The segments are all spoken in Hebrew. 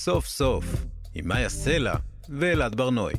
סוף סוף, עם מאיה סלע ואלעד ברנועי.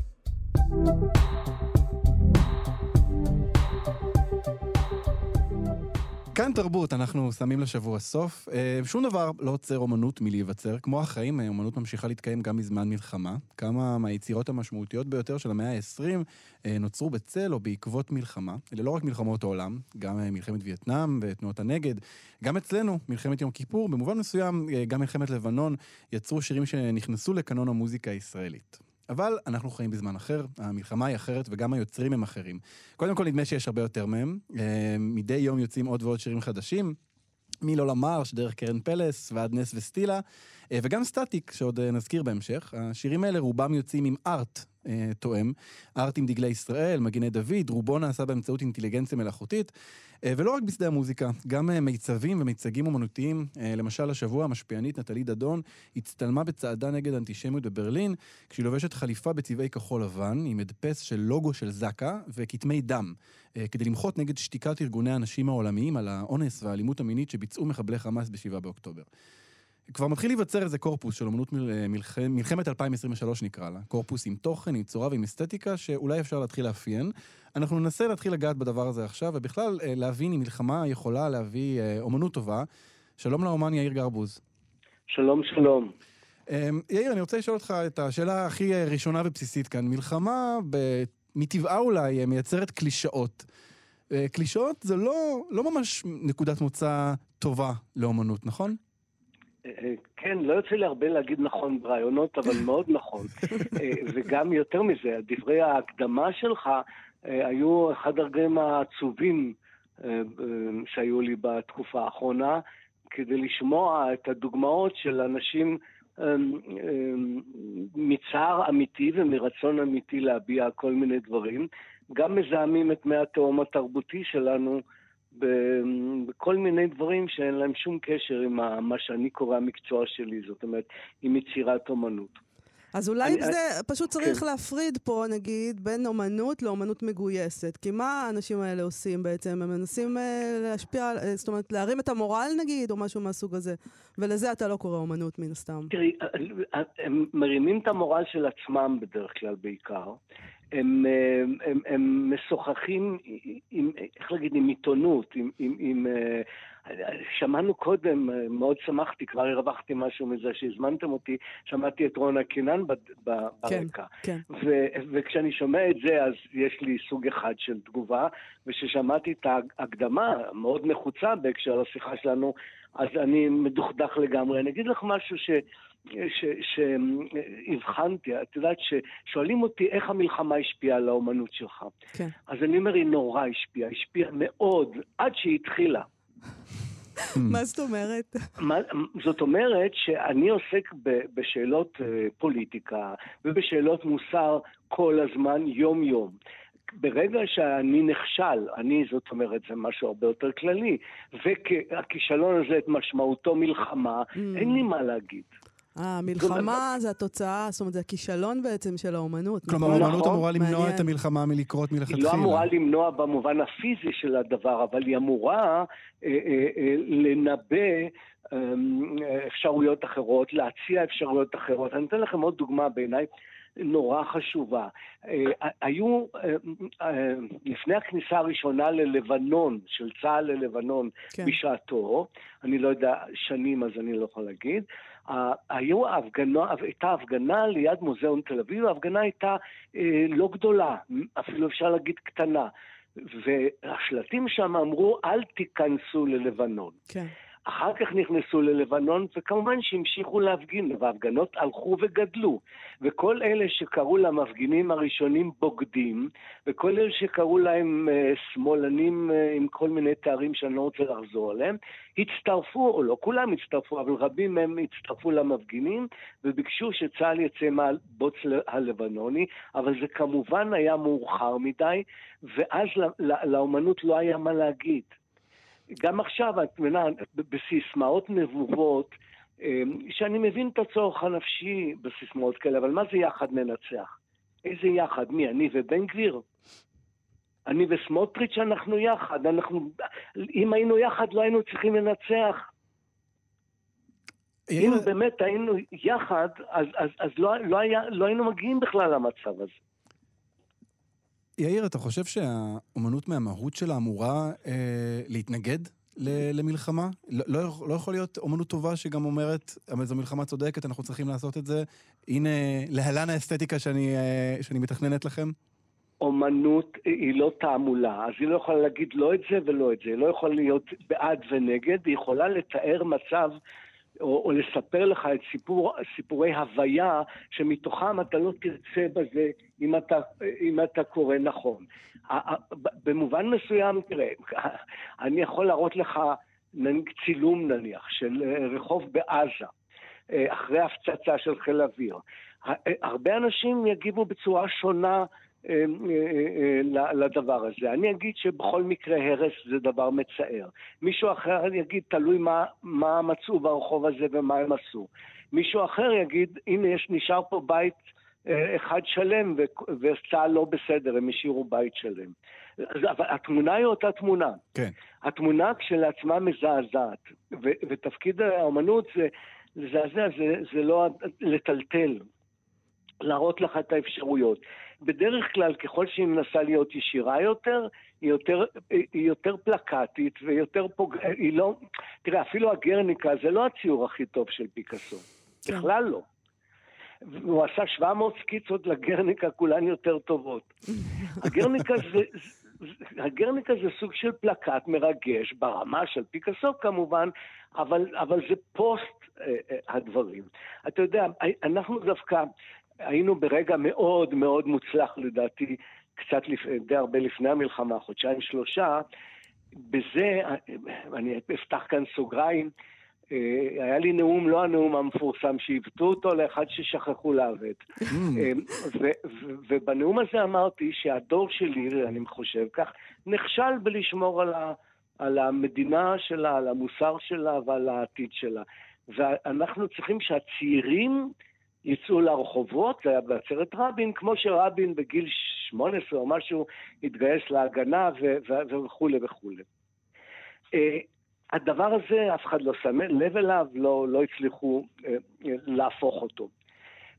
כאן תרבות, אנחנו שמים לשבוע סוף. אה, שום דבר לא עוצר אומנות מלהיווצר. כמו החיים, אומנות ממשיכה להתקיים גם בזמן מלחמה. כמה מהיצירות המשמעותיות ביותר של המאה ה-20 אה, נוצרו בצל או בעקבות מלחמה. אלה לא רק מלחמות העולם, גם אה, מלחמת וייטנאם ותנועות הנגד. גם אצלנו, מלחמת יום כיפור, במובן מסוים, גם מלחמת לבנון, יצרו שירים שנכנסו לקנון המוזיקה הישראלית. אבל אנחנו חיים בזמן אחר, המלחמה היא אחרת וגם היוצרים הם אחרים. קודם כל נדמה שיש הרבה יותר מהם, אה, מדי יום יוצאים עוד ועוד שירים חדשים. מלולה מרש, דרך קרן פלס ועד נס וסטילה, וגם סטטיק, שעוד אה, נזכיר בהמשך. השירים האלה רובם יוצאים עם ארט תואם, ארט עם דגלי ישראל, מגיני דוד, רובו נעשה באמצעות אינטליגנציה מלאכותית. אה, ולא רק בשדה המוזיקה, גם אה, מיצבים ומיצגים אומנותיים. אה, למשל, השבוע המשפיענית נטלי דדון הצטלמה בצעדה נגד אנטישמיות בברלין, כשהיא לובשת חליפה בצבעי כחול לבן, עם הדפס של לוגו של זק"א וכתמי דם, כדי למחות נגד שתיקת ארגוני הנשים העולמיים על האונס והאלימות המינית שביצעו מחבלי חמאס ב-7 באוקטובר. כבר מתחיל להיווצר איזה קורפוס של אמנות מל... מלח... מלחמת 2023 נקרא לה. קורפוס עם תוכן, עם צורה ועם אסתטיקה, שאולי אפשר להתחיל לאפיין. אנחנו ננסה להתחיל לגעת בדבר הזה עכשיו, ובכלל אה, להבין אם מלחמה יכולה להביא אה, אומנות טובה. שלום לאומן יאיר גרבוז. שלום, שלום. אמ, יאיר, אני רוצה לשאול אותך את השאלה הכי אה, ראשונה ובסיסית כאן. מלחמה, ב... מטבעה אולי, מייצרת קלישאות. קלישאות זה לא, לא ממש נקודת מוצא טובה לאומנות, נכון? כן, לא יוצא לי הרבה להגיד נכון ברעיונות, אבל מאוד נכון. וגם יותר מזה, דברי ההקדמה שלך אה, היו אחד הרגעים העצובים אה, אה, שהיו לי בתקופה האחרונה, כדי לשמוע את הדוגמאות של אנשים מצער אמיתי ומרצון אמיתי להביע כל מיני דברים, גם מזהמים את מי התהום התרבותי שלנו בכל מיני דברים שאין להם שום קשר עם מה שאני קורא המקצוע שלי, זאת אומרת, עם יצירת אומנות. אז אולי אני, זה אני, פשוט צריך כן. להפריד פה, נגיד, בין אומנות לאומנות מגויסת. כי מה האנשים האלה עושים בעצם? הם מנסים uh, להשפיע, uh, זאת אומרת, להרים את המורל נגיד, או משהו מהסוג הזה. ולזה אתה לא קורא אומנות מן הסתם. תראי, הם מרימים את המורל של עצמם בדרך כלל בעיקר. הם, הם, הם, הם משוחחים עם, איך להגיד, עם עיתונות, עם, עם, עם שמענו קודם, מאוד שמחתי, כבר הרווחתי משהו מזה שהזמנתם אותי, שמעתי את רונה קינן כן, ברקע. כן, כן. וכשאני שומע את זה, אז יש לי סוג אחד של תגובה, וכששמעתי את ההקדמה, מאוד נחוצה בהקשר לשיחה שלנו, אז אני מדוכדך לגמרי. אני אגיד לך משהו ש... שהבחנתי, את יודעת ששואלים אותי איך המלחמה השפיעה על האומנות שלך. כן. אז אני אומר, היא נורא השפיעה, השפיעה מאוד, עד שהיא התחילה. מה זאת אומרת? זאת אומרת שאני עוסק בשאלות אה, פוליטיקה ובשאלות מוסר כל הזמן, יום-יום. ברגע שאני נכשל, אני, זאת אומרת, זה משהו הרבה יותר כללי, והכישלון הזה את משמעותו מלחמה, mm. אין לי מה להגיד. אה, מלחמה זה התוצאה, זאת אומרת, זה הכישלון בעצם של האומנות. כלומר, נכון? האומנות אמורה למנוע את המלחמה מלקרות מלכתחילה. היא לא אמורה למנוע במובן הפיזי של הדבר, אבל היא אמורה אה, אה, אה, לנבא אמ, אפשרויות אחרות, להציע אפשרויות אחרות. אני אתן לכם עוד דוגמה בעיניי. נורא חשובה. היו, לפני הכניסה הראשונה ללבנון, של צה"ל ללבנון כן. בשעתו, אני לא יודע שנים אז אני לא יכול להגיד, היו ההפגנה, הייתה הפגנה ליד מוזיאון תל אביב, ההפגנה הייתה אה, לא גדולה, אפילו אפשר להגיד קטנה. והשלטים שם אמרו, אל תיכנסו ללבנון. כן. אחר כך נכנסו ללבנון, וכמובן שהמשיכו להפגין, וההפגנות הלכו וגדלו. וכל אלה שקראו למפגינים הראשונים בוגדים, וכל אלה שקראו להם uh, שמאלנים uh, עם כל מיני תארים שאני לא רוצה לחזור עליהם, הצטרפו, או לא כולם הצטרפו, אבל רבים מהם הצטרפו למפגינים, וביקשו שצה"ל יצא מהבוץ הלבנוני, אבל זה כמובן היה מאוחר מדי, ואז לאומנות לא היה מה להגיד. גם עכשיו, את מבינה, בסיסמאות נבובות, אמ, שאני מבין את הצורך הנפשי בסיסמאות כאלה, אבל מה זה יחד ננצח? איזה יחד? מי, אני ובן גביר? אני וסמוטריץ' אנחנו יחד, אנחנו... אם היינו יחד לא היינו צריכים לנצח. אם באמת היינו יחד, אז, אז, אז לא, לא, היה, לא היינו מגיעים בכלל למצב הזה. יאיר, אתה חושב שהאומנות מהמהות שלה אמורה אה, להתנגד למלחמה? לא, לא, לא יכול להיות אומנות טובה שגם אומרת, זו מלחמה צודקת, אנחנו צריכים לעשות את זה. הנה, להלן האסתטיקה שאני, אה, שאני מתכננת לכם. אומנות היא לא תעמולה, אז היא לא יכולה להגיד לא את זה ולא את זה. היא לא יכולה להיות בעד ונגד, היא יכולה לתאר מצב או, או לספר לך את סיפור, סיפורי הוויה שמתוכם אתה לא תרצה בזה אם אתה, אם אתה קורא נכון. במובן מסוים, תראה, אני יכול להראות לך צילום נניח של אה, רחוב בעזה, אה, אחרי הפצצה של חיל אוויר. הרבה אנשים יגיבו בצורה שונה אה, לדבר הזה. אני אגיד שבכל מקרה הרס זה דבר מצער. מישהו אחר יגיד, תלוי מה, מה מצאו ברחוב הזה ומה הם עשו. מישהו אחר יגיד, הנה, יש, נשאר פה בית אה, אחד שלם, וצה"ל לא בסדר, הם השאירו בית שלם. אבל התמונה היא אותה תמונה. כן. התמונה כשלעצמה מזעזעת, ו- ותפקיד האומנות זה לזעזע, זה, זה לא לטלטל, להראות לך את האפשרויות. בדרך כלל, ככל שהיא מנסה להיות ישירה יותר, היא יותר, היא יותר פלקטית ויותר פוג... היא לא... תראה, אפילו הגרניקה זה לא הציור הכי טוב של פיקאסו. כן. בכלל לא. הוא עשה 700 סקיצות לגרניקה, כולן יותר טובות. הגרניקה זה, הגרניקה זה סוג של פלקט מרגש, ברמה של פיקאסו כמובן, אבל, אבל זה פוסט אה, אה, הדברים. אתה יודע, אנחנו דווקא היינו ברגע מאוד מאוד מוצלח לדעתי, קצת לפ... די הרבה לפני המלחמה, חודשיים שלושה, בזה, אני אפתח כאן סוגריים, אה, היה לי נאום, לא הנאום המפורסם שעיוותו אותו, לאחד ששכחו לעוות. Mm. אה, ובנאום הזה אמרתי שהדור שלי, אני חושב כך, נכשל בלשמור על, ה, על המדינה שלה, על המוסר שלה ועל העתיד שלה. ואנחנו צריכים שהצעירים יצאו לרחובות, זה היה בעצרת רבין, כמו שרבין בגיל 18 או משהו התגייס להגנה וכולי וכולי. אה, הדבר הזה, אף אחד לא שם לב אליו, לא, לא הצליחו אה, להפוך אותו.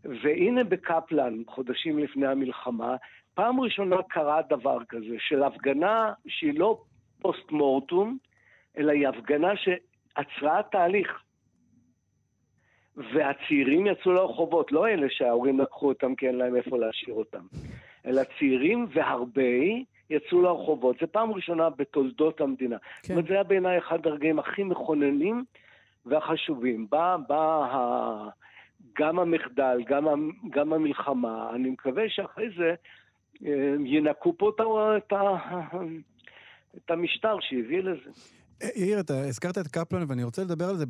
והנה בקפלן, חודשים לפני המלחמה, פעם ראשונה קרה דבר כזה, של הפגנה שהיא לא פוסט מורטום, אלא היא הפגנה שעצרה תהליך. והצעירים יצאו לרחובות, לא אלה שההורים לקחו אותם כי אין להם איפה להשאיר אותם, אלא צעירים והרבה יצאו לרחובות. זו פעם ראשונה בתולדות המדינה. כן. זאת אומרת, זה היה בעיניי אחד הרגעים הכי מכוננים והחשובים. בא, בא ה... גם המחדל, גם, ה... גם המלחמה. אני מקווה שאחרי זה אה, ינקו פה את, ה... את המשטר שהביא לזה. יאיר, אתה הזכרת את קפלן ואני רוצה לדבר על זה.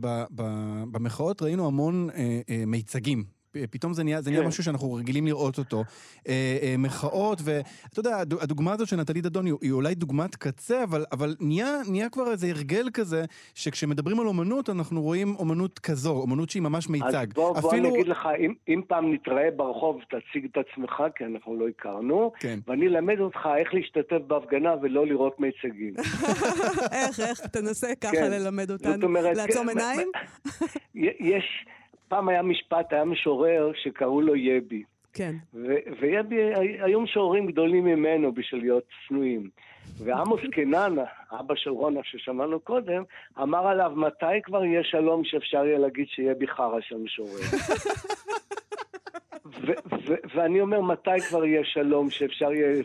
במחאות ראינו המון אה, אה, מיצגים פתאום זה נהיה, זה נהיה כן. משהו שאנחנו רגילים לראות אותו. אה, אה, מחאות, ואתה יודע, הדוגמה הזאת של נטלי דדון היא, היא אולי דוגמת קצה, אבל, אבל נהיה, נהיה כבר איזה הרגל כזה, שכשמדברים על אומנות, אנחנו רואים אומנות כזו, אומנות שהיא ממש מיצג. אז בוא, אפילו... בוא אני אגיד לך, אם, אם פעם נתראה ברחוב, תציג את עצמך, כי אנחנו לא הכרנו, כן. ואני אלמד אותך איך להשתתף בהפגנה ולא לראות מיצגים. איך, איך? תנסה ככה כן. ללמד אותנו. אומרת, לעצום כן, עיניים? יש... פעם היה משפט, היה משורר שקראו לו יבי. כן. ויבי, היו משוררים גדולים ממנו בשביל להיות צנועים. ועמוס קנן, אבא של רונה ששמענו קודם, אמר עליו, מתי כבר יהיה שלום שאפשר יהיה להגיד שיהיה בי חרא של משורר? ואני אומר, מתי כבר יהיה שלום שאפשר יהיה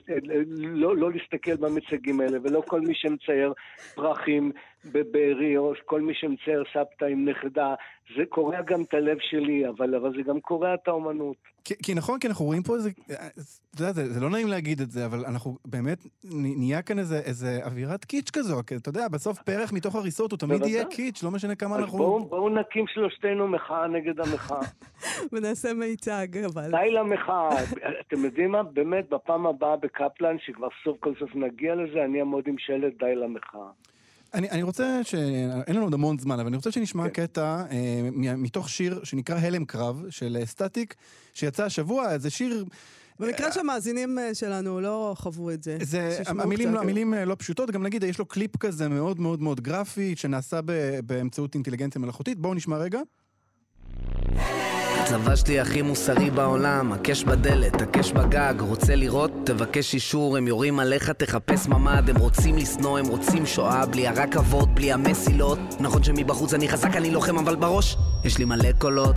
לא, לא להסתכל במצגים האלה, ולא כל מי שמצייר פרחים בבארי, או כל מי שמצייר סבתא עם נכדה, זה קורע גם את הלב שלי, אבל, אבל זה גם קורע את האומנות. כי, כי נכון, כי אנחנו רואים פה איזה, אתה יודע, זה, זה לא נעים להגיד את זה, אבל אנחנו באמת, נהיה כאן איזה, איזה אווירת קיץ' כזו, כי אתה יודע, בסוף פרח מתוך הריסות הוא תמיד יהיה קיץ', לא משנה כמה אנחנו... בואו בוא נקים שלושתנו מחאה נגד המחאה. ונעשה מיצג, אבל... די למחאה. אתם יודעים מה? באמת, בפעם הבאה בקפלן, שכבר סוף כל סוף נגיע לזה, אני אעמוד עם שלט די למחאה. אני, אני רוצה ש... אין לנו עוד המון זמן, אבל אני רוצה שנשמע כן. קטע אה, מתוך שיר שנקרא הלם קרב, של אה, סטטיק, שיצא השבוע, זה שיר... במקרה שהמאזינים אה, שלנו לא חוו את זה. זה המילים, לא, המילים אה, לא פשוטות, גם נגיד, יש לו קליפ כזה מאוד מאוד מאוד גרפי, שנעשה באמצעות אינטליגנציה מלאכותית. בואו נשמע רגע. הצבא שלי הכי מוסרי בעולם, הקש בדלת, הקש בגג, רוצה לראות? תבקש אישור, הם יורים עליך, תחפש ממ"ד, הם רוצים לשנוא, הם רוצים שואה, בלי הרכבות, בלי המסילות. נכון שמבחוץ אני חזק, אני לוחם, אבל בראש יש לי מלא קולות.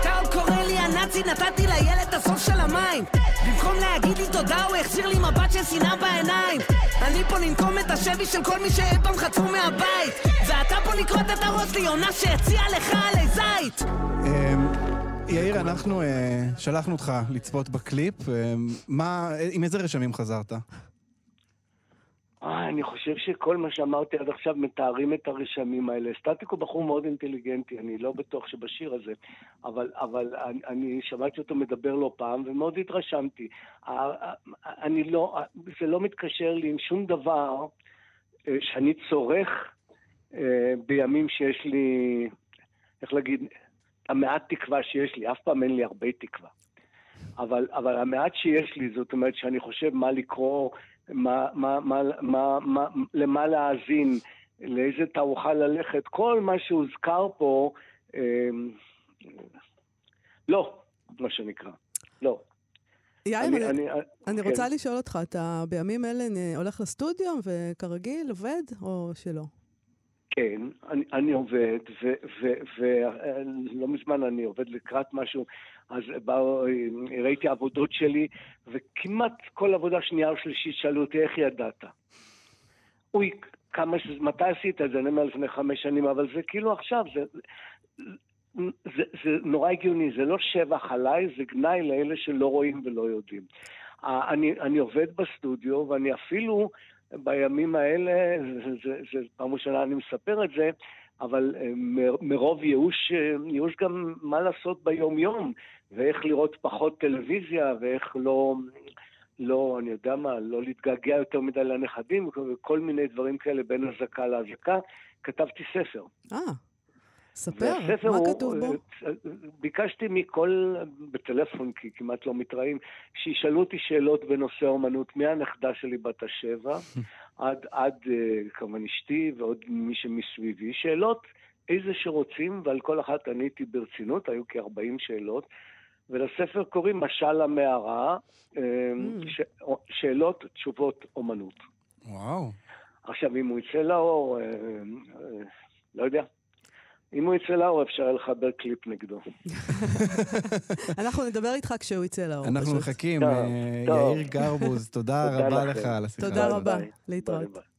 אתה עוד קורא לי הנאצי, נתתי לילד את הסוף של המים. במקום להגיד לי תודה, הוא החזיר לי מבט של שנאה בעיניים. אני פה לנקום את השבי של כל מי שאי פעם חטפו מהבית. ואתה פה לכרות את הראש לי, עונה שהציעה לך עלי זית. אמ, יאיר, אנחנו אה, שלחנו אותך לצפות בקליפ. מה, עם איזה רשמים חזרת? אה, אני חושב שכל מה שאמרתי עד עכשיו מתארים את הרשמים האלה. סטטיק הוא בחור מאוד אינטליגנטי, אני לא בטוח שבשיר הזה, אבל, אבל אני, אני שמעתי אותו מדבר לא פעם ומאוד התרשמתי. אני לא, זה לא מתקשר לי עם שום דבר אה, שאני צורך אה, בימים שיש לי, איך להגיד, המעט תקווה שיש לי, אף פעם אין לי הרבה תקווה. אבל, אבל המעט שיש לי, זאת אומרת שאני חושב מה לקרוא, מה, מה, מה, מה, מה, למה להאזין, לאיזה תערוכה ללכת, כל מה שהוזכר פה, אה, לא, מה שנקרא, לא. יאיר, אני, אני, אני, אני כן. רוצה לשאול אותך, אתה בימים אלה הולך לסטודיו וכרגיל עובד, או שלא? כן, אני, אני עובד, ולא מזמן אני עובד לקראת משהו, אז באו, ראיתי עבודות שלי, וכמעט כל עבודה שנייה או שלישית שאלו אותי, איך ידעת? אוי, כמה, מתי עשית את זה? אני אומר לפני חמש שנים, אבל זה כאילו עכשיו, זה, זה, זה נורא הגיוני, זה לא שבח עליי, זה גנאי לאלה שלא רואים ולא יודעים. אני, אני עובד בסטודיו, ואני אפילו בימים האלה, זו פעם ראשונה אני מספר את זה, אבל אה, מרוב ייאוש, אה, ייאוש גם מה לעשות ביום-יום, ואיך לראות פחות טלוויזיה, ואיך לא, לא, אני יודע מה, לא להתגעגע יותר מדי לנכדים, וכל מיני דברים כאלה בין אזעקה לאזעקה, כתבתי ספר. אה. ספר, מה הוא, כתוב בו? ביקשתי מכל, בטלפון, כי כמעט לא מתראים, שישאלו אותי שאלות בנושא אומנות, מהנכדה שלי בת השבע, עד, עד אה, כמובן אשתי ועוד מי שמסביבי, שאלות איזה שרוצים, ועל כל אחת עניתי ברצינות, היו כ-40 שאלות. ולספר קוראים משל המערה, אה, mm. ש... שאלות, תשובות, אומנות. וואו. עכשיו, אם הוא יצא לאור, אה, לא יודע, אם הוא יצא לאור, אפשר לחבר קליפ נגדו. אנחנו נדבר איתך כשהוא יצא לאור. אנחנו מחכים. אה, יאיר גרבוז, תודה רבה לך על השיחה. תודה רבה, להתראות.